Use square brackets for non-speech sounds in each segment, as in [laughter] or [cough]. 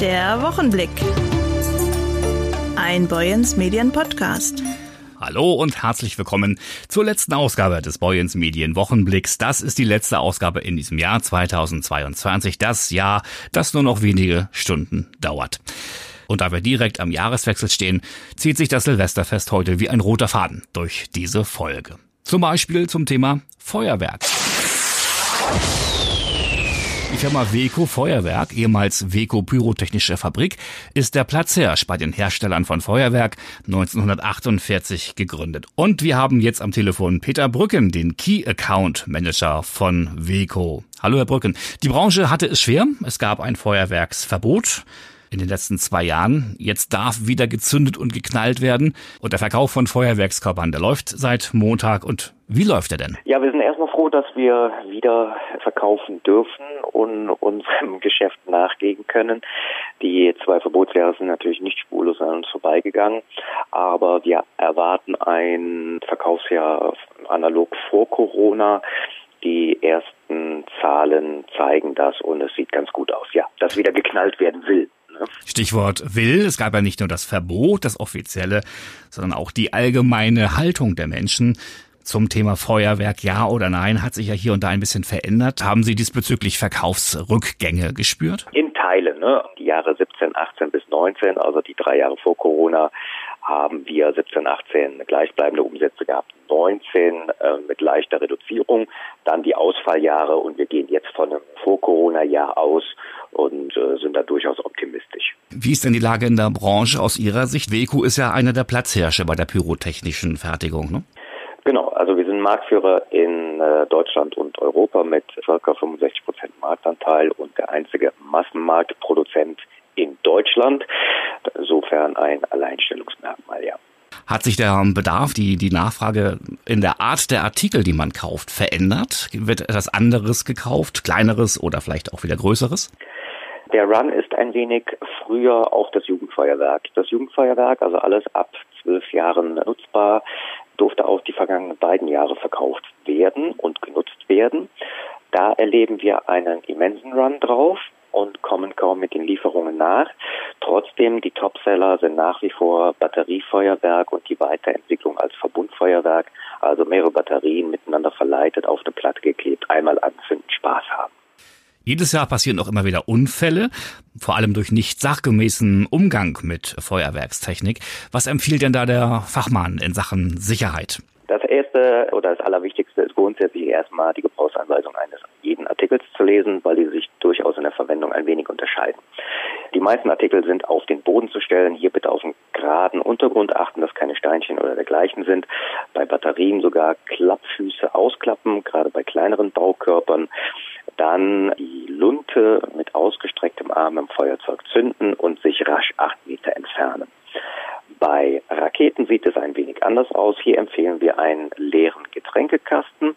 Der Wochenblick. Ein Boyens Medien Podcast. Hallo und herzlich willkommen zur letzten Ausgabe des Boyens Medien Wochenblicks. Das ist die letzte Ausgabe in diesem Jahr 2022. Das Jahr, das nur noch wenige Stunden dauert. Und da wir direkt am Jahreswechsel stehen, zieht sich das Silvesterfest heute wie ein roter Faden durch diese Folge. Zum Beispiel zum Thema Feuerwerk. Die Firma Weco Feuerwerk, ehemals Weco Pyrotechnische Fabrik, ist der Platzhirsch bei den Herstellern von Feuerwerk 1948 gegründet. Und wir haben jetzt am Telefon Peter Brücken, den Key Account Manager von Weco. Hallo Herr Brücken. Die Branche hatte es schwer. Es gab ein Feuerwerksverbot in den letzten zwei Jahren. Jetzt darf wieder gezündet und geknallt werden. Und der Verkauf von Feuerwerkskörpern, der läuft seit Montag. Und wie läuft er denn? Ja, wir sind erstmal froh, dass wir wieder verkaufen dürfen und unserem [laughs] Geschäft nachgehen können. Die zwei Verbotsjahre sind natürlich nicht spurlos an uns vorbeigegangen, aber wir erwarten ein Verkaufsjahr analog vor Corona. Die ersten Zahlen zeigen das und es sieht ganz gut aus. Ja, dass wieder geknallt werden will. Stichwort will. Es gab ja nicht nur das Verbot, das offizielle, sondern auch die allgemeine Haltung der Menschen zum Thema Feuerwerk, ja oder nein, hat sich ja hier und da ein bisschen verändert. Haben Sie diesbezüglich Verkaufsrückgänge gespürt? In Teilen, ne? Die Jahre 17, 18 bis 19, also die drei Jahre vor Corona, haben wir 17, 18 gleichbleibende Umsätze gehabt. 19 äh, mit leichter Reduzierung, dann die Ausfalljahre und wir gehen jetzt von einem Vor-Corona-Jahr aus und äh, sind da durchaus optimistisch. Wie ist denn die Lage in der Branche aus Ihrer Sicht? Weco ist ja einer der Platzhirsche bei der pyrotechnischen Fertigung, ne? Genau, also wir sind Marktführer in äh, Deutschland und Europa mit ca. 65 Prozent Marktanteil und der einzige Massenmarktproduzent in Deutschland. Insofern ein Alleinstellungsmerkmal, ja. Hat sich der Bedarf, die, die Nachfrage in der Art der Artikel, die man kauft, verändert? Wird etwas anderes gekauft, kleineres oder vielleicht auch wieder größeres? Der Run ist ein wenig früher auf das Jugendfeuerwerk. Das Jugendfeuerwerk, also alles ab zwölf Jahren nutzbar, durfte auch die vergangenen beiden Jahre verkauft werden und genutzt werden. Da erleben wir einen immensen Run drauf und kommen kaum mit den Lieferungen nach. Trotzdem, die Topseller sind nach wie vor Batteriefeuerwerk und die Weiterentwicklung als Verbundfeuerwerk, also mehrere Batterien miteinander verleitet, auf eine Platte geklebt, einmal anzünden, Spaß haben. Jedes Jahr passieren auch immer wieder Unfälle, vor allem durch nicht sachgemäßen Umgang mit Feuerwerkstechnik. Was empfiehlt denn da der Fachmann in Sachen Sicherheit? Das erste oder das allerwichtigste ist grundsätzlich erstmal die Gebrauchsanweisung eines jeden Artikels zu lesen, weil die sich durchaus in der Verwendung ein wenig unterscheiden. Die meisten Artikel sind auf den Boden zu stellen. Hier bitte auf einen geraden Untergrund achten, dass keine Steinchen oder dergleichen sind. Bei Batterien sogar Klappfüße ausklappen, gerade bei kleineren Baukörpern. Dann die Lunte mit ausgestrecktem Arm im Feuerzeug zünden und sich rasch acht Meter entfernen. Bei Raketen sieht es ein wenig anders aus. Hier empfehlen wir einen leeren Getränkekasten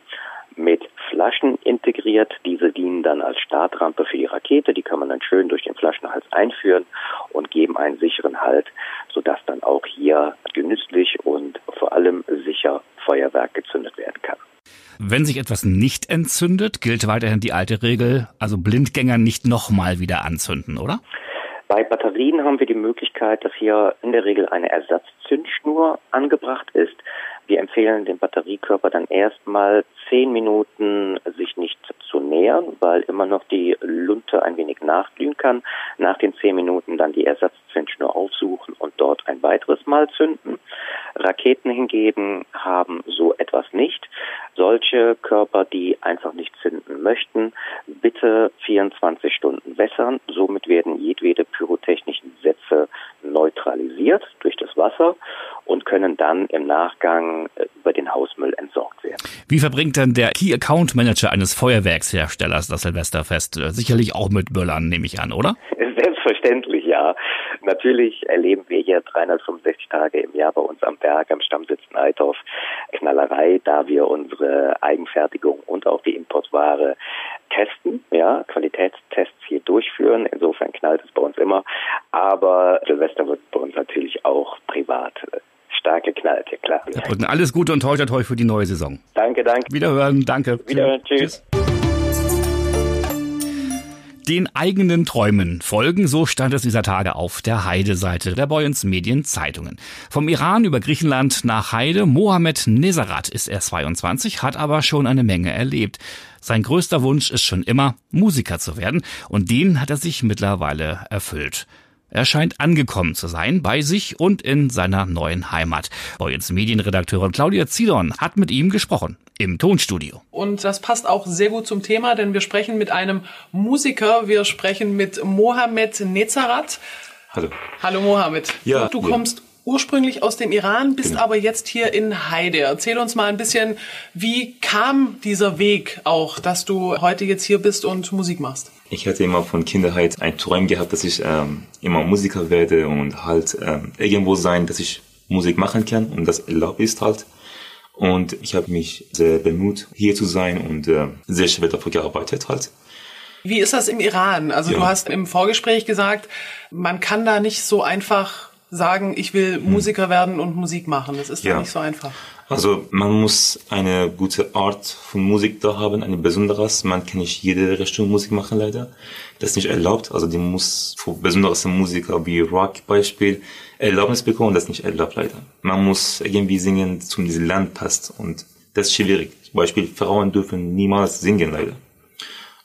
mit Flaschen integriert. Diese dienen dann als Startrampe für die Rakete. Die kann man dann schön durch den Flaschenhals einführen und geben einen sicheren Halt, sodass dann auch hier genüsslich und vor allem sicher Feuerwerk gezündet werden kann. Wenn sich etwas nicht entzündet, gilt weiterhin die alte Regel, also Blindgänger nicht nochmal wieder anzünden, oder? Bei Batterien haben wir die Möglichkeit, dass hier in der Regel eine Ersatzzündschnur angebracht ist. Wir empfehlen dem Batteriekörper dann erstmal zehn Minuten sich nicht zu nähern, weil immer noch die Lunte ein wenig nachglühen kann. Nach den zehn Minuten dann die Ersatzzündschnur aufsuchen und dort ein weiteres Mal zünden. Raketen hingegen haben so etwas nicht. Solche Körper, die einfach nicht zünden möchten, bitte 24 Stunden wässern. Somit werden jedwede pyrotechnischen Sätze neutralisiert durch das Wasser und können dann im Nachgang äh, über den Hausmüll entsorgt werden. Wie verbringt denn der Key Account Manager eines Feuerwerksherstellers das Silvesterfest? Äh, sicherlich auch mit Böllern, nehme ich an, oder? [laughs] Selbstverständlich, ja. Natürlich erleben wir hier 365 Tage im Jahr bei uns am Berg, am Stammsitz Neidorf, Knallerei, da wir unsere Eigenfertigung und auch die Importware testen, ja, Qualitätstests hier durchführen. Insofern knallt es bei uns immer. Aber Silvester wird bei uns natürlich auch privat äh, stark geknallt, ja klar. Brücken, alles Gute und toi toi toi für die neue Saison. Danke, danke. Wiederhören, danke. Wiederhören, tschüss. tschüss. Den eigenen Träumen folgen, so stand es dieser Tage auf der Heide-Seite der Boyens Medien Zeitungen. Vom Iran über Griechenland nach Heide, Mohammed Nesarat ist er 22, hat aber schon eine Menge erlebt. Sein größter Wunsch ist schon immer, Musiker zu werden, und den hat er sich mittlerweile erfüllt. Er scheint angekommen zu sein bei sich und in seiner neuen Heimat. Boyens Medienredakteurin Claudia Zidon hat mit ihm gesprochen im Tonstudio. Und das passt auch sehr gut zum Thema, denn wir sprechen mit einem Musiker. Wir sprechen mit Mohamed Nezarat. Hallo. Hallo Mohamed. Ja, du ja. kommst ursprünglich aus dem Iran, bist Genau. aber jetzt hier in Heide. Erzähl uns mal ein bisschen, wie kam dieser Weg auch, dass du heute jetzt hier bist und Musik machst? Ich hatte immer von Kinderheit ein Traum gehabt, dass ich ähm, immer Musiker werde und halt ähm, irgendwo sein, dass ich Musik machen kann und das erlaubt ist halt. Und ich habe mich sehr bemüht, hier zu sein und äh, sehr schwer dafür gearbeitet halt. Wie ist das im Iran? Also Ja. du hast im Vorgespräch gesagt, man kann da nicht so einfach sagen, ich will Musiker werden und Musik machen. Das ist Hm. Ja. nicht so einfach. Also man muss eine gute Art von Musik da haben, eine besonderes. Man kann nicht jede Richtung Musik machen leider. Das ist nicht erlaubt. Also die muss für besondere Musiker wie Rock Beispiel Erlaubnis bekommen. Das ist nicht erlaubt leider. Man muss irgendwie singen, zu diesem Land passt. Und das ist schwierig. Zum Beispiel Frauen dürfen niemals singen leider.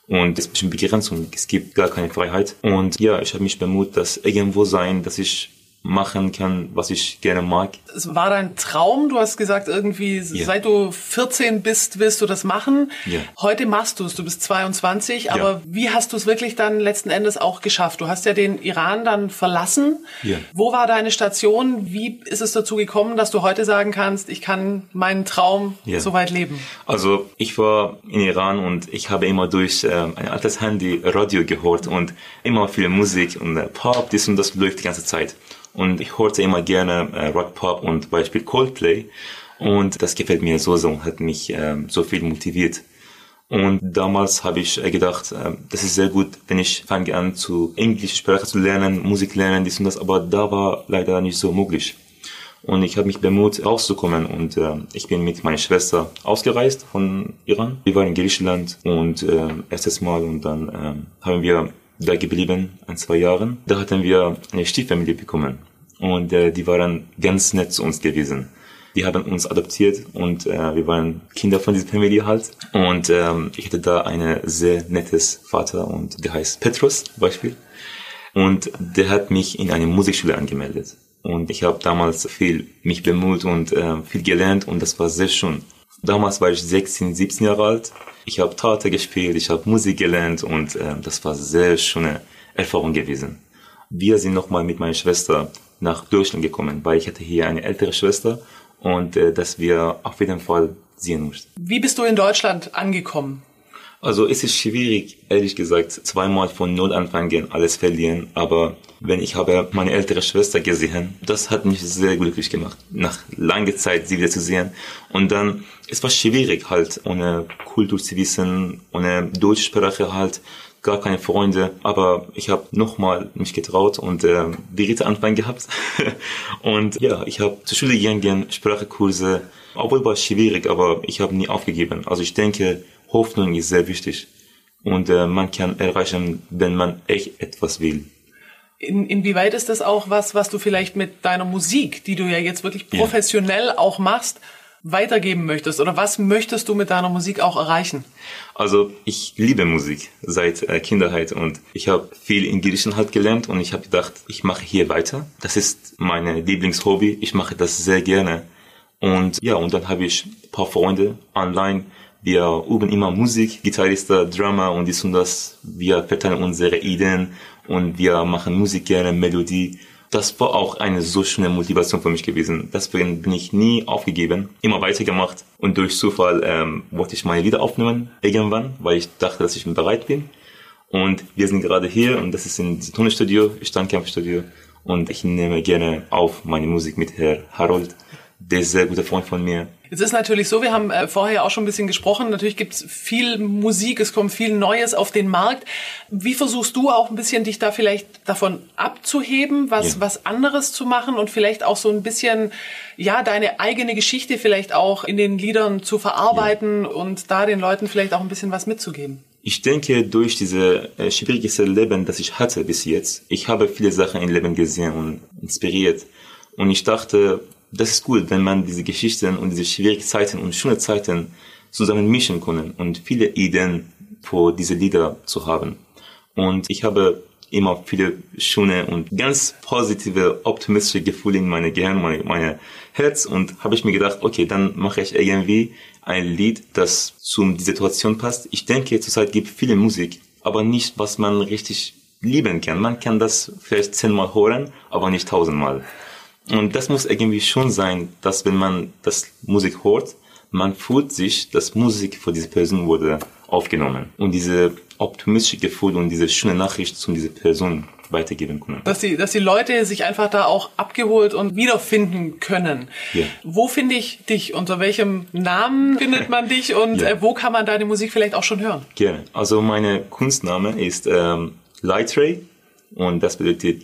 Und es ist ein bisschen begrenzt und es gibt gar keine Freiheit. Und ja, ich habe mich bemüht, dass irgendwo sein, dass ich machen kann, was ich gerne mag. Es war dein Traum, du hast gesagt, irgendwie seit du 14 bist, willst du das machen. Ja. Heute machst du es, du bist 22, Ja. aber wie hast du es wirklich dann letzten Endes auch geschafft? Du hast ja den Iran dann verlassen. Wo war deine Station? Wie ist es dazu gekommen, dass du heute sagen kannst, ich kann meinen Traum so weit leben? Also ich war in Iran und ich habe immer durch ähm, ein altes Handy Radio gehört und immer viel Musik und äh, Pop, das und das läuft die ganze Zeit. Und ich hörte immer gerne äh, Rock, Pop und Beispiel Coldplay. Und das gefällt mir so und hat mich ähm, so viel motiviert. Und damals habe ich äh, gedacht, äh, das ist sehr gut, wenn ich fange an zu englische Sprache zu lernen, Musik lernen, dies und das. Aber da war leider nicht so möglich. Und ich habe mich bemüht, rauszukommen. Und äh, ich bin mit meiner Schwester ausgereist von Iran. Wir waren in Griechenland und äh, erstes Mal und dann äh, haben wir da geblieben, ein, zwei Jahren. Da hatten wir eine Stieffamilie bekommen. Und äh, die waren ganz nett zu uns gewesen. Die haben uns adoptiert und äh, wir waren Kinder von dieser Familie halt. Und ähm, ich hatte da eine sehr nettes Vater und der heißt Petrus, Beispiel. Und der hat mich in eine Musikschule angemeldet. Und ich habe damals viel mich bemüht und äh, viel gelernt und das war sehr schön. Damals war ich 16, 17 Jahre alt. Ich habe Theater gespielt, ich habe Musik gelernt und äh, das war sehr schöne Erfahrung gewesen. Wir sind nochmal mit meiner Schwester nach Deutschland gekommen, weil ich hatte hier eine ältere Schwester und äh, dass wir auf jeden Fall sehen mussten. Wie bist du in Deutschland angekommen? Also es ist schwierig, ehrlich gesagt, zweimal von Null anfangen, alles verlieren. Aber wenn ich habe meine ältere Schwester gesehen, das hat mich sehr glücklich gemacht, nach langer Zeit sie wieder zu sehen. Und dann, es war schwierig halt, ohne Kultur zu wissen, ohne deutsche Sprache halt, gar keine Freunde. Aber ich habe nochmal mich getraut und äh, die dritte Anfang gehabt. [laughs] und ja, ich habe zur Schule gegangen, Sprachkurse. Obwohl war es schwierig, aber ich habe nie aufgegeben. Also ich denke, Hoffnung ist sehr wichtig. Und äh, man kann erreichen, wenn man echt etwas will. In, inwieweit ist das auch was, was du vielleicht mit deiner Musik, die du ja jetzt wirklich Ja. professionell auch machst, weitergeben möchtest? Oder was möchtest du mit deiner Musik auch erreichen? Also ich liebe Musik seit äh, Kinderheit und ich habe viel in Griechenland gelernt und ich habe gedacht, ich mache hier weiter. Das ist meine Lieblingshobby. Ich mache das sehr gerne. Und ja, und dann habe ich ein paar Freunde online. Wir üben immer Musik, Gitarrista, Drama und dies und das. Wir verteilen unsere Ideen und wir machen Musik gerne, Melodie. Das war auch eine so schöne Motivation für mich gewesen. Deswegen bin ich nie aufgegeben, immer weitergemacht. Und durch Zufall ähm, wollte ich meine Lieder aufnehmen irgendwann, weil ich dachte, dass ich bereit bin. Und wir sind gerade hier und das ist in Tonstudio, Standkampfstudio. Und ich nehme gerne auf meine Musik mit Herr Harold. Der ist ein sehr guter Freund von mir. Es ist natürlich so, wir haben äh, vorher auch schon ein bisschen gesprochen, natürlich gibt es viel Musik, es kommt viel Neues auf den Markt. Wie versuchst du auch ein bisschen dich da vielleicht davon abzuheben, was, Ja. was anderes zu machen und vielleicht auch so ein bisschen, ja, deine eigene Geschichte vielleicht auch in den Liedern zu verarbeiten und da den Leuten vielleicht auch ein bisschen was mitzugeben? Ich denke, durch diese äh, schwierigste Leben, das ich hatte bis jetzt, ich habe viele Sachen im Leben gesehen und inspiriert. Und ich dachte, das ist gut, wenn man diese Geschichten und diese schwierigen Zeiten und schöne Zeiten zusammen mischen können und viele Ideen für diese Lieder zu haben. Und ich habe immer viele schöne und ganz positive, optimistische Gefühle in meine Gehirn, meine, meine Herz und habe ich mir gedacht, okay, dann mache ich irgendwie ein Lied, das zu die Situation passt. Ich denke, zurzeit gibt viele Musik, aber nicht, was man richtig lieben kann. Man kann das vielleicht zehnmal hören, aber nicht tausendmal. Und das muss irgendwie schon sein, dass wenn man das Musik hört, man fühlt sich, dass Musik für diese Person wurde aufgenommen. Und diese optimistische Gefühl und diese schöne Nachricht zu dieser Person weitergeben können. Dass die, dass die Leute sich einfach da auch abgeholt und wiederfinden können. Ja. Wo finde ich dich? Unter welchem Namen findet man dich? Und Ja. äh, wo kann man deine Musik vielleicht auch schon hören? Gerne. Also meine Kunstname ist ähm, Lightray und das bedeutet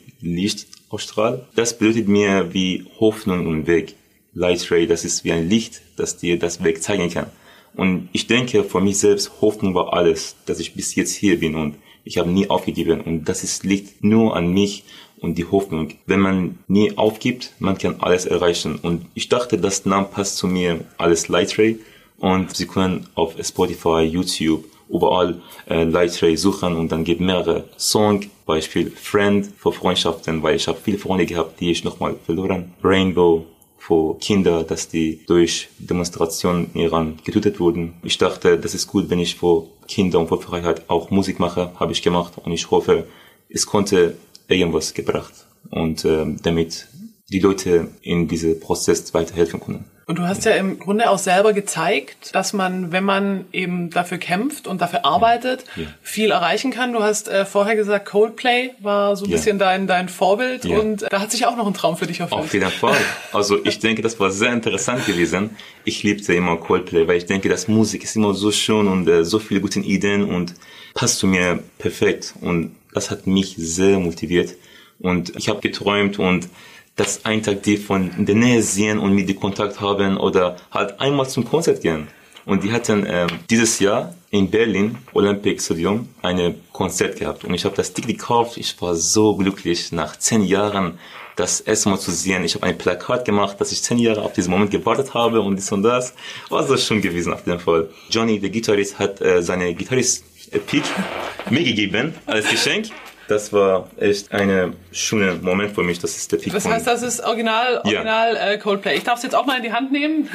Lichtausstrahl. Das bedeutet mir wie Hoffnung und Weg. Lightray, das ist wie ein Licht, das dir das Weg zeigen kann. Und ich denke, für mich selbst, Hoffnung war alles, dass ich bis jetzt hier bin und ich habe nie aufgegeben. Und das ist, liegt nur an mich und die Hoffnung. Wenn man nie aufgibt, man kann alles erreichen. Und ich dachte, das Name passt zu mir, alles Lightray. Und Sie können auf Spotify, YouTube, überall äh, Lightray suchen und dann gibt mehrere Songs, Beispiel Friend für Freundschaften, weil ich habe viele Freunde gehabt, die ich nochmal verloren. Rainbow für Kinder, dass die durch Demonstrationen in Iran getötet wurden. Ich dachte, das ist gut, wenn ich für Kinder und für Freiheit auch Musik mache, habe ich gemacht und ich hoffe, es konnte irgendwas gebracht und ähm, damit die Leute in diesem Prozess weiterhelfen können. Und du hast ja im Grunde auch selber gezeigt, dass man, wenn man eben dafür kämpft und dafür arbeitet, Ja. viel erreichen kann. Du hast äh, vorher gesagt, Coldplay war so ein Ja. bisschen dein, dein Vorbild Ja. und äh, da hat sich auch noch ein Traum für dich erfüllt. Auf jeden Fall. Also ich denke, das war sehr interessant gewesen. Ich liebte immer Coldplay, weil ich denke, dass Musik ist immer so schön und äh, so viele gute Ideen und passt zu mir perfekt. Und das hat mich sehr motiviert. Und ich habe geträumt und dass ein Tag die von in der Nähe sehen und mit die Kontakt haben oder halt einmal zum Konzert gehen. Und die hatten ähm, dieses Jahr in Berlin, Olympic Stadium, eine Konzert gehabt. Und ich habe das Ticket gekauft. Ich war so glücklich, nach zehn Jahren das erste Mal zu sehen. Ich habe ein Plakat gemacht, dass ich zehn Jahre auf diesen Moment gewartet habe und dies und das. War so schön gewesen auf jeden Fall. Johnny, der Gitarrist, hat äh, seine Gitarrist-Pick mir gegeben als Geschenk. Das war echt ein schöner Moment für mich. Das ist der Pick Das heißt, das ist original, Ja. original äh, Coldplay. Ich darf es jetzt auch mal in die Hand nehmen.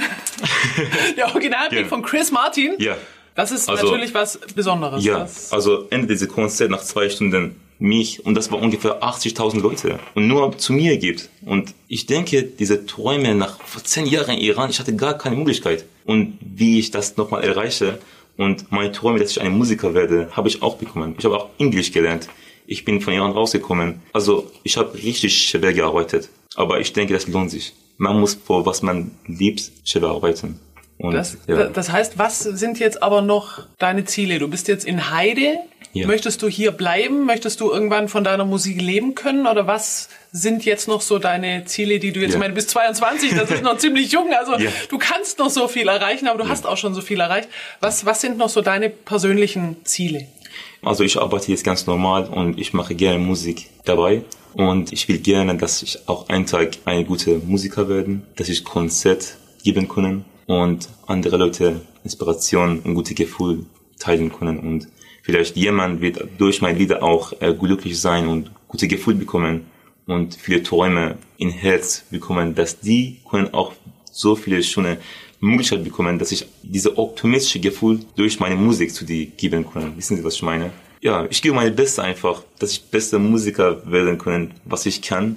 [laughs] Der Originalpick Ja. von Chris Martin. Ja. Das ist Also- natürlich was Besonderes. Ja, also Ende dieser Konzert nach zwei Stunden mich und das war ungefähr 80.000 Leute und nur zu mir gibt. Und ich denke, diese Träume nach vor zehn Jahren in Iran, ich hatte gar keine Möglichkeit. Und wie ich das nochmal erreiche und meine Träume, dass ich ein Musiker werde, habe ich auch bekommen. Ich habe auch Englisch gelernt. Ich bin von Iran rausgekommen. Also ich habe richtig schwer gearbeitet. Aber ich denke, das lohnt sich. Man muss vor was man liebt, schwer arbeiten. Und, das, ja. das heißt, was sind jetzt aber noch deine Ziele? Du bist jetzt in Heide. Ja. Möchtest du hier bleiben? Möchtest du irgendwann von deiner Musik leben können? Oder was sind jetzt noch so deine Ziele, die du jetzt, Ja. ich meine, du bist 22, das ist noch [laughs] ziemlich jung, also Ja. du kannst noch so viel erreichen, aber du hast auch schon so viel erreicht. Was, was sind noch so deine persönlichen Ziele? Also ich arbeite jetzt ganz normal und ich mache gerne Musik dabei. Und ich will gerne, dass ich auch einen Tag ein guter Musiker werden, dass ich Konzert geben können und andere Leute Inspiration und gute Gefühl teilen können. Und vielleicht jemand wird durch meine Lieder auch äh, glücklich sein und gute Gefühl bekommen und viele Träume in Herz bekommen, dass die können auch so viele schöne Möglichkeiten bekommen, dass ich diese optimistische Gefühl durch meine Musik zu die geben kann. Wissen Sie, was ich meine? Ja, ich gebe meine Beste einfach, dass ich bester Musiker werden können, was ich kann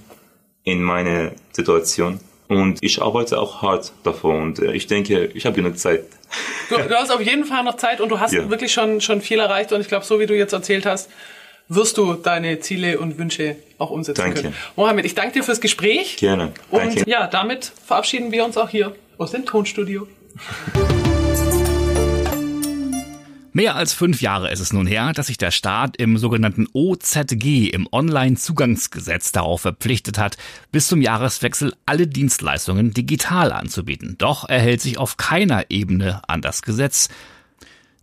in meiner Situation. Und ich arbeite auch hart davor und äh, ich denke, ich habe genug Zeit. Du, du hast auf jeden Fall noch Zeit und du hast Ja. wirklich schon, schon viel erreicht und ich glaube, so wie du jetzt erzählt hast, wirst du deine Ziele und Wünsche auch umsetzen Danke. können. Mohammed, ich danke dir fürs Gespräch. Gerne. Danke. Und ja, damit verabschieden wir uns auch hier aus dem Tonstudio. [laughs] Mehr als fünf Jahre ist es nun her, dass sich der Staat im sogenannten OZG, im Onlinezugangsgesetz, darauf verpflichtet hat, bis zum Jahreswechsel alle Dienstleistungen digital anzubieten. Doch er hält sich auf keiner Ebene an das Gesetz.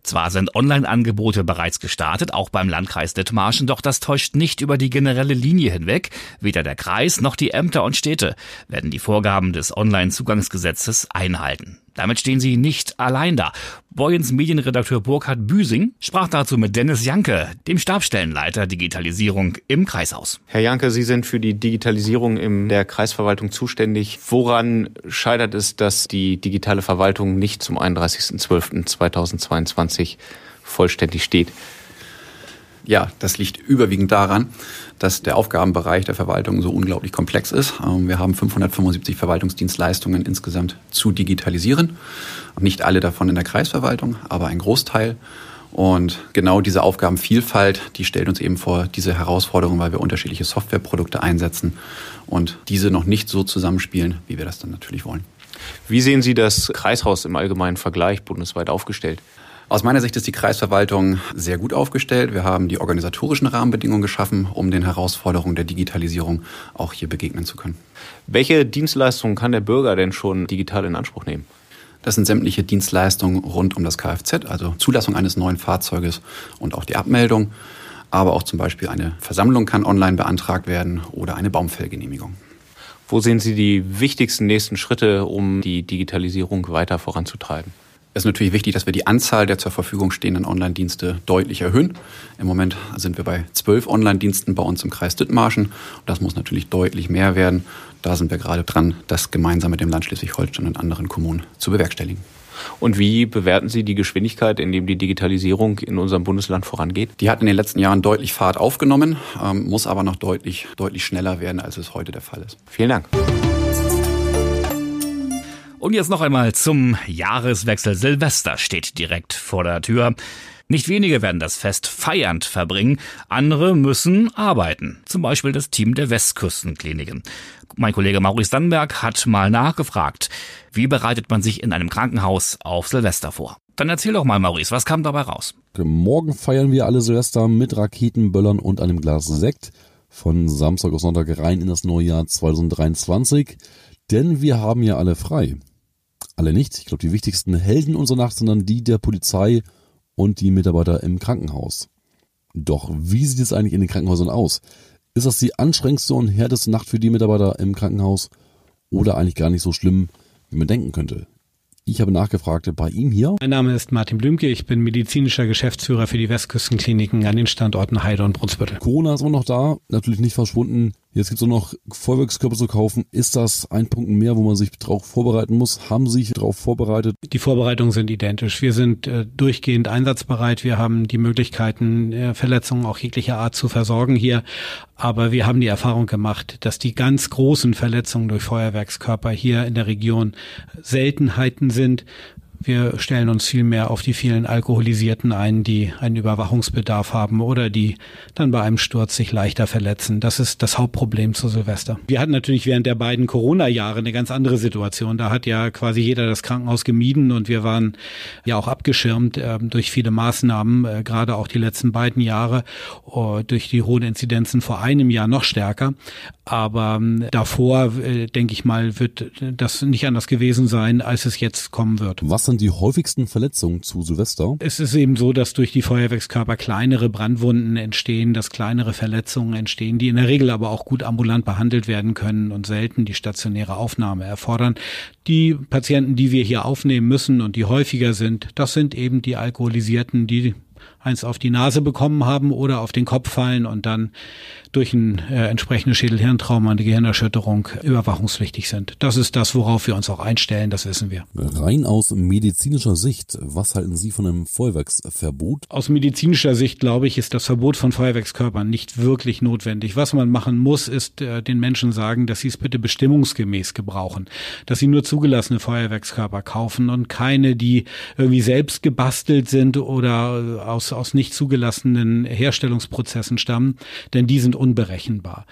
Zwar sind Online-Angebote bereits gestartet, auch beim Landkreis Dithmarschen, doch das täuscht nicht über die generelle Linie hinweg. Weder der Kreis noch die Ämter und Städte werden die Vorgaben des Online-Zugangsgesetzes einhalten. Damit stehen sie nicht allein da. Boyens Medienredakteur Burkhard Büsing sprach dazu mit Dennis Janke, dem Stabstellenleiter Digitalisierung im Kreishaus. Herr Janke, Sie sind für die Digitalisierung in der Kreisverwaltung zuständig. Woran scheitert es, dass die digitale Verwaltung nicht zum 31.12.2022 vollständig steht? Ja, das liegt überwiegend daran, dass der Aufgabenbereich der Verwaltung so unglaublich komplex ist. Ähm, wir haben 575 Verwaltungsdienstleistungen insgesamt zu digitalisieren. Nicht alle davon in der Kreisverwaltung, aber ein Großteil. Und genau diese Aufgabenvielfalt, die stellt uns eben vor diese Herausforderung, weil wir unterschiedliche Softwareprodukte einsetzen und diese noch nicht so zusammenspielen, wie wir das dann natürlich wollen. Wie sehen Sie das Kreishaus im allgemeinen Vergleich bundesweit aufgestellt? Aus meiner Sicht ist die Kreisverwaltung sehr gut aufgestellt. Wir haben die organisatorischen Rahmenbedingungen geschaffen, um den Herausforderungen der Digitalisierung auch hier begegnen zu können. Welche Dienstleistungen kann der Bürger denn schon digital in Anspruch nehmen? Das sind sämtliche Dienstleistungen rund um das Kfz, also Zulassung eines neuen Fahrzeuges und auch die Abmeldung. Aber auch zum Beispiel eine Versammlung kann online beantragt werden oder eine Baumfellgenehmigung. Wo sehen Sie die wichtigsten nächsten Schritte, um die Digitalisierung weiter voranzutreiben? Es ist natürlich wichtig, dass wir die Anzahl der zur Verfügung stehenden Online-Dienste deutlich erhöhen. Im Moment sind wir bei zwölf Online-Diensten bei uns im Kreis Dithmarschen. Das muss natürlich deutlich mehr werden. Da sind wir gerade dran, das gemeinsam mit dem Land Schleswig-Holstein und anderen Kommunen zu bewerkstelligen. Und wie bewerten Sie die Geschwindigkeit, in dem die Digitalisierung in unserem Bundesland vorangeht? Die hat in den letzten Jahren deutlich Fahrt aufgenommen, ähm, muss aber noch deutlich, deutlich schneller werden, als es heute der Fall ist. Vielen Dank. Und jetzt noch einmal zum Jahreswechsel. Silvester steht direkt vor der Tür. Nicht wenige werden das Fest feiernd verbringen, andere müssen arbeiten. Zum Beispiel das Team der Westküstenkliniken. Mein Kollege Maurice Dannenberg hat mal nachgefragt, wie bereitet man sich in einem Krankenhaus auf Silvester vor? Dann erzähl doch mal, Maurice, was kam dabei raus? Morgen feiern wir alle Silvester mit Raketenböllern und einem Glas Sekt. Von Samstag auf Sonntag rein in das neue Jahr 2023. Denn wir haben ja alle frei alle nicht. Ich glaube, die wichtigsten Helden unserer Nacht sind dann die der Polizei und die Mitarbeiter im Krankenhaus. Doch wie sieht es eigentlich in den Krankenhäusern aus? Ist das die anstrengendste und härteste Nacht für die Mitarbeiter im Krankenhaus oder eigentlich gar nicht so schlimm, wie man denken könnte? Ich habe nachgefragt bei ihm hier. Mein Name ist Martin Blümke, ich bin medizinischer Geschäftsführer für die Westküstenkliniken an den Standorten Heide und Brunsbüttel. Corona ist immer noch da, natürlich nicht verschwunden. Jetzt gibt es nur noch Feuerwerkskörper zu kaufen. Ist das ein Punkt mehr, wo man sich darauf vorbereiten muss? Haben Sie sich darauf vorbereitet? Die Vorbereitungen sind identisch. Wir sind äh, durchgehend einsatzbereit. Wir haben die Möglichkeiten, äh, Verletzungen auch jeglicher Art zu versorgen hier. Aber wir haben die Erfahrung gemacht, dass die ganz großen Verletzungen durch Feuerwerkskörper hier in der Region Seltenheiten sind. Wir stellen uns vielmehr auf die vielen Alkoholisierten ein, die einen Überwachungsbedarf haben oder die dann bei einem Sturz sich leichter verletzen. Das ist das Hauptproblem zu Silvester. Wir hatten natürlich während der beiden Corona-Jahre eine ganz andere Situation. Da hat ja quasi jeder das Krankenhaus gemieden und wir waren ja auch abgeschirmt äh, durch viele Maßnahmen, äh, gerade auch die letzten beiden Jahre, äh, durch die hohen Inzidenzen vor einem Jahr noch stärker. Aber ähm, davor, äh, denke ich mal, wird das nicht anders gewesen sein, als es jetzt kommen wird. Was sind die häufigsten Verletzungen zu Silvester? Es ist eben so, dass durch die Feuerwerkskörper kleinere Brandwunden entstehen, dass kleinere Verletzungen entstehen, die in der Regel aber auch gut ambulant behandelt werden können und selten die stationäre Aufnahme erfordern. Die Patienten, die wir hier aufnehmen müssen und die häufiger sind, das sind eben die Alkoholisierten, die eins auf die Nase bekommen haben oder auf den Kopf fallen und dann durch ein äh, entsprechendes Schädelhirntrauma, eine Gehirnerschütterung überwachungspflichtig sind. Das ist das, worauf wir uns auch einstellen, das wissen wir. Rein aus medizinischer Sicht, was halten Sie von einem Feuerwerksverbot? Aus medizinischer Sicht, glaube ich, ist das Verbot von Feuerwerkskörpern nicht wirklich notwendig. Was man machen muss, ist äh, den Menschen sagen, dass sie es bitte bestimmungsgemäß gebrauchen, dass sie nur zugelassene Feuerwerkskörper kaufen und keine, die irgendwie selbst gebastelt sind oder äh, aus aus, aus nicht zugelassenen Herstellungsprozessen stammen, denn die sind unberechenbar.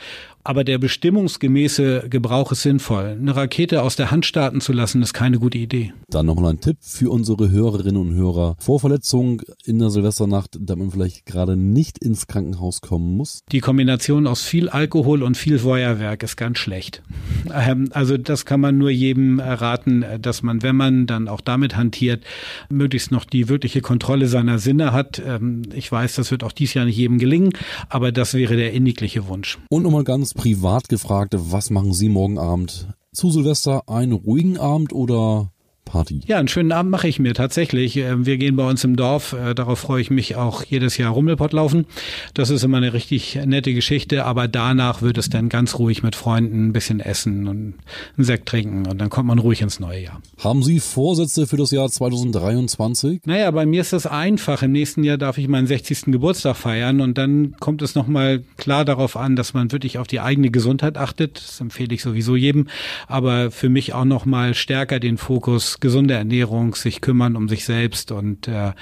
Aber der bestimmungsgemäße Gebrauch ist sinnvoll. Eine Rakete aus der Hand starten zu lassen, ist keine gute Idee. Dann nochmal ein Tipp für unsere Hörerinnen und Hörer. Vor Verletzung in der Silvesternacht, damit man vielleicht gerade nicht ins Krankenhaus kommen muss. Die Kombination aus viel Alkohol und viel Feuerwerk ist ganz schlecht. [laughs] Ähm, also das kann man nur jedem raten, dass man, wenn man dann auch damit hantiert, möglichst noch die wirkliche Kontrolle seiner Sinne hat. Ähm, ich weiß, das wird auch dies Jahr nicht jedem gelingen, aber das wäre der innigliche Wunsch. Und nochmal ganz privat gefragt, was machen Sie morgen Abend? Zu Silvester einen ruhigen Abend oder Party. Ja, einen schönen Abend mache ich mir tatsächlich. Ähm, wir gehen bei uns im Dorf, äh, darauf freue ich mich auch jedes Jahr Rummelpott laufen. Das ist immer eine richtig nette Geschichte, aber danach wird es dann ganz ruhig mit Freunden ein bisschen essen und einen Sekt trinken und dann kommt man ruhig ins neue Jahr. Haben Sie Vorsätze für das Jahr 2023? Naja, bei mir ist das einfach. Im nächsten Jahr darf ich meinen 60. Geburtstag feiern und dann kommt es nochmal klar darauf an, dass man wirklich auf die eigene Gesundheit achtet. Das empfehle ich sowieso jedem, aber für mich auch nochmal stärker den Fokus gesunde Ernährung, sich kümmern um sich selbst und äh,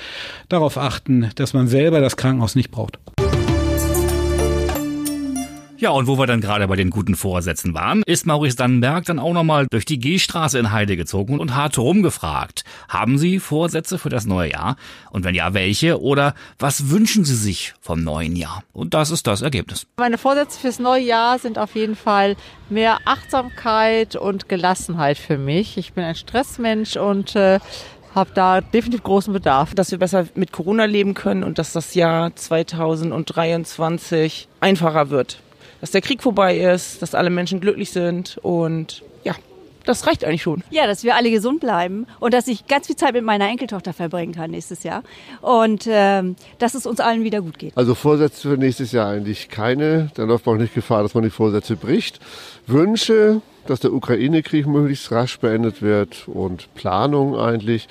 darauf achten, dass man selber das Krankenhaus nicht braucht. Ja, und wo wir dann gerade bei den guten Vorsätzen waren, ist Maurice Dannenberg dann auch nochmal durch die G-Straße in Heide gezogen und hart rumgefragt. Haben Sie Vorsätze für das neue Jahr? Und wenn ja, welche? Oder was wünschen Sie sich vom neuen Jahr? Und das ist das Ergebnis. Meine Vorsätze fürs neue Jahr sind auf jeden Fall mehr Achtsamkeit und Gelassenheit für mich. Ich bin ein Stressmensch und äh, habe da definitiv großen Bedarf. Dass wir besser mit Corona leben können und dass das Jahr 2023 einfacher wird dass der Krieg vorbei ist, dass alle Menschen glücklich sind und ja, das reicht eigentlich schon. Ja, dass wir alle gesund bleiben und dass ich ganz viel Zeit mit meiner Enkeltochter verbringen kann nächstes Jahr und ähm, dass es uns allen wieder gut geht. Also Vorsätze für nächstes Jahr eigentlich keine. Dann läuft man auch nicht Gefahr, dass man die Vorsätze bricht. Wünsche, dass der Ukraine-Krieg möglichst rasch beendet wird und Planung eigentlich.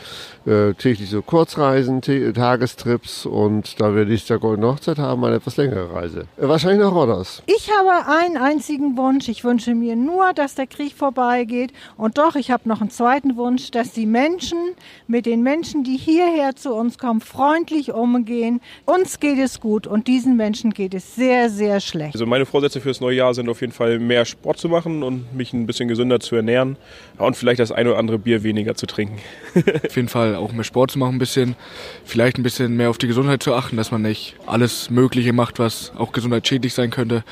Äh, täglich so Kurzreisen, Tagestrips und da wir nächstes Jahr Goldene Hochzeit haben, eine etwas längere Reise. Äh, wahrscheinlich nach Rodders. Ich habe einen einzigen Wunsch. Ich wünsche mir nur, dass der Krieg vorbeigeht. Und doch, ich habe noch einen zweiten Wunsch, dass die Menschen mit den Menschen, die hierher zu uns kommen, freundlich umgehen. Uns geht es gut und diesen Menschen geht es sehr, sehr schlecht. Also meine Vorsätze fürs neue Jahr sind auf jeden Fall mehr Sport zu machen und mich ein bisschen gesünder zu ernähren. Und vielleicht das ein oder andere Bier weniger zu trinken. auf jeden Fall auch mehr Sport zu machen, ein bisschen, vielleicht ein bisschen mehr auf die Gesundheit zu achten, dass man nicht alles Mögliche macht, was auch gesundheitsschädlich sein könnte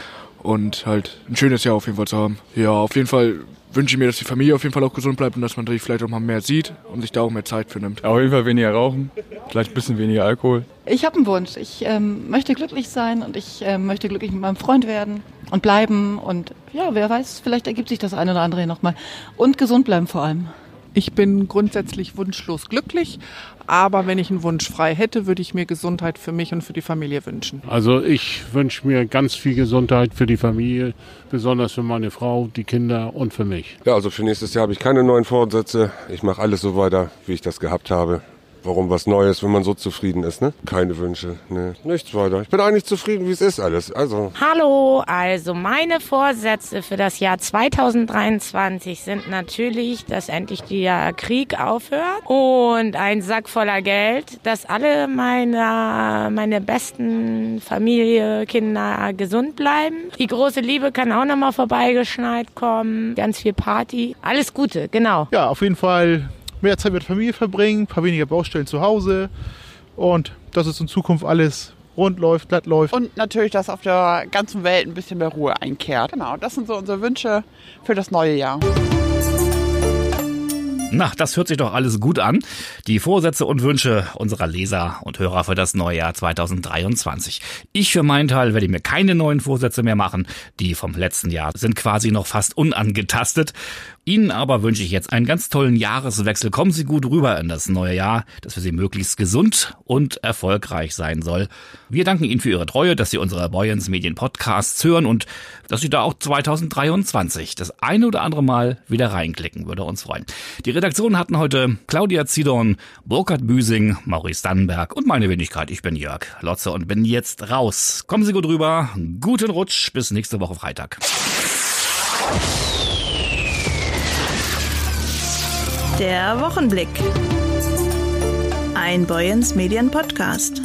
und halt ein schönes Jahr auf jeden Fall zu haben. Ja, auf jeden Fall wünsche ich mir, dass die Familie auf jeden Fall auch gesund bleibt und dass man sich vielleicht auch mal mehr sieht und sich da auch mehr Zeit für nimmt. Auf jeden Fall weniger rauchen, vielleicht ein bisschen weniger Alkohol. Ich habe einen Wunsch. Ich ähm, möchte glücklich sein und ich ähm, möchte glücklich mit meinem Freund werden und bleiben und ja, wer weiß, vielleicht ergibt sich das eine oder andere nochmal. Und gesund bleiben vor allem. Ich bin grundsätzlich wunschlos glücklich, aber wenn ich einen Wunsch frei hätte, würde ich mir Gesundheit für mich und für die Familie wünschen. Also ich wünsche mir ganz viel Gesundheit für die Familie, besonders für meine Frau, die Kinder und für mich. Ja, also für nächstes Jahr habe ich keine neuen Vorsätze. Ich mache alles so weiter, wie ich das gehabt habe. Warum was Neues, wenn man so zufrieden ist, ne? Keine Wünsche, ne? Nichts weiter. Ich bin eigentlich zufrieden, wie es ist alles. Also. Hallo, also meine Vorsätze für das Jahr 2023 sind natürlich, dass endlich der Krieg aufhört und ein Sack voller Geld, dass alle meine, meine besten Familie, Kinder gesund bleiben. Die große Liebe kann auch nochmal vorbeigeschneit kommen. Ganz viel Party. Alles Gute, genau. Ja, auf jeden Fall mehr Zeit mit der Familie verbringen, ein paar weniger Baustellen zu Hause und dass es in Zukunft alles rund läuft, glatt läuft. Und natürlich, dass auf der ganzen Welt ein bisschen mehr Ruhe einkehrt. Genau, das sind so unsere Wünsche für das neue Jahr. Na, das hört sich doch alles gut an. Die Vorsätze und Wünsche unserer Leser und Hörer für das neue Jahr 2023. Ich für meinen Teil werde mir keine neuen Vorsätze mehr machen. Die vom letzten Jahr sind quasi noch fast unangetastet. Ihnen aber wünsche ich jetzt einen ganz tollen Jahreswechsel. Kommen Sie gut rüber in das neue Jahr, das für Sie möglichst gesund und erfolgreich sein soll. Wir danken Ihnen für Ihre Treue, dass Sie unsere Boyens Medien Podcasts hören und dass Sie da auch 2023 das eine oder andere Mal wieder reinklicken. Würde uns freuen. Die Redaktion hatten heute Claudia Zidorn, Burkhard Büsing, Maurice Dannenberg und meine Wenigkeit. Ich bin Jörg Lotze und bin jetzt raus. Kommen Sie gut rüber. Guten Rutsch. Bis nächste Woche Freitag. Der Wochenblick. Ein Boyens Medien Podcast.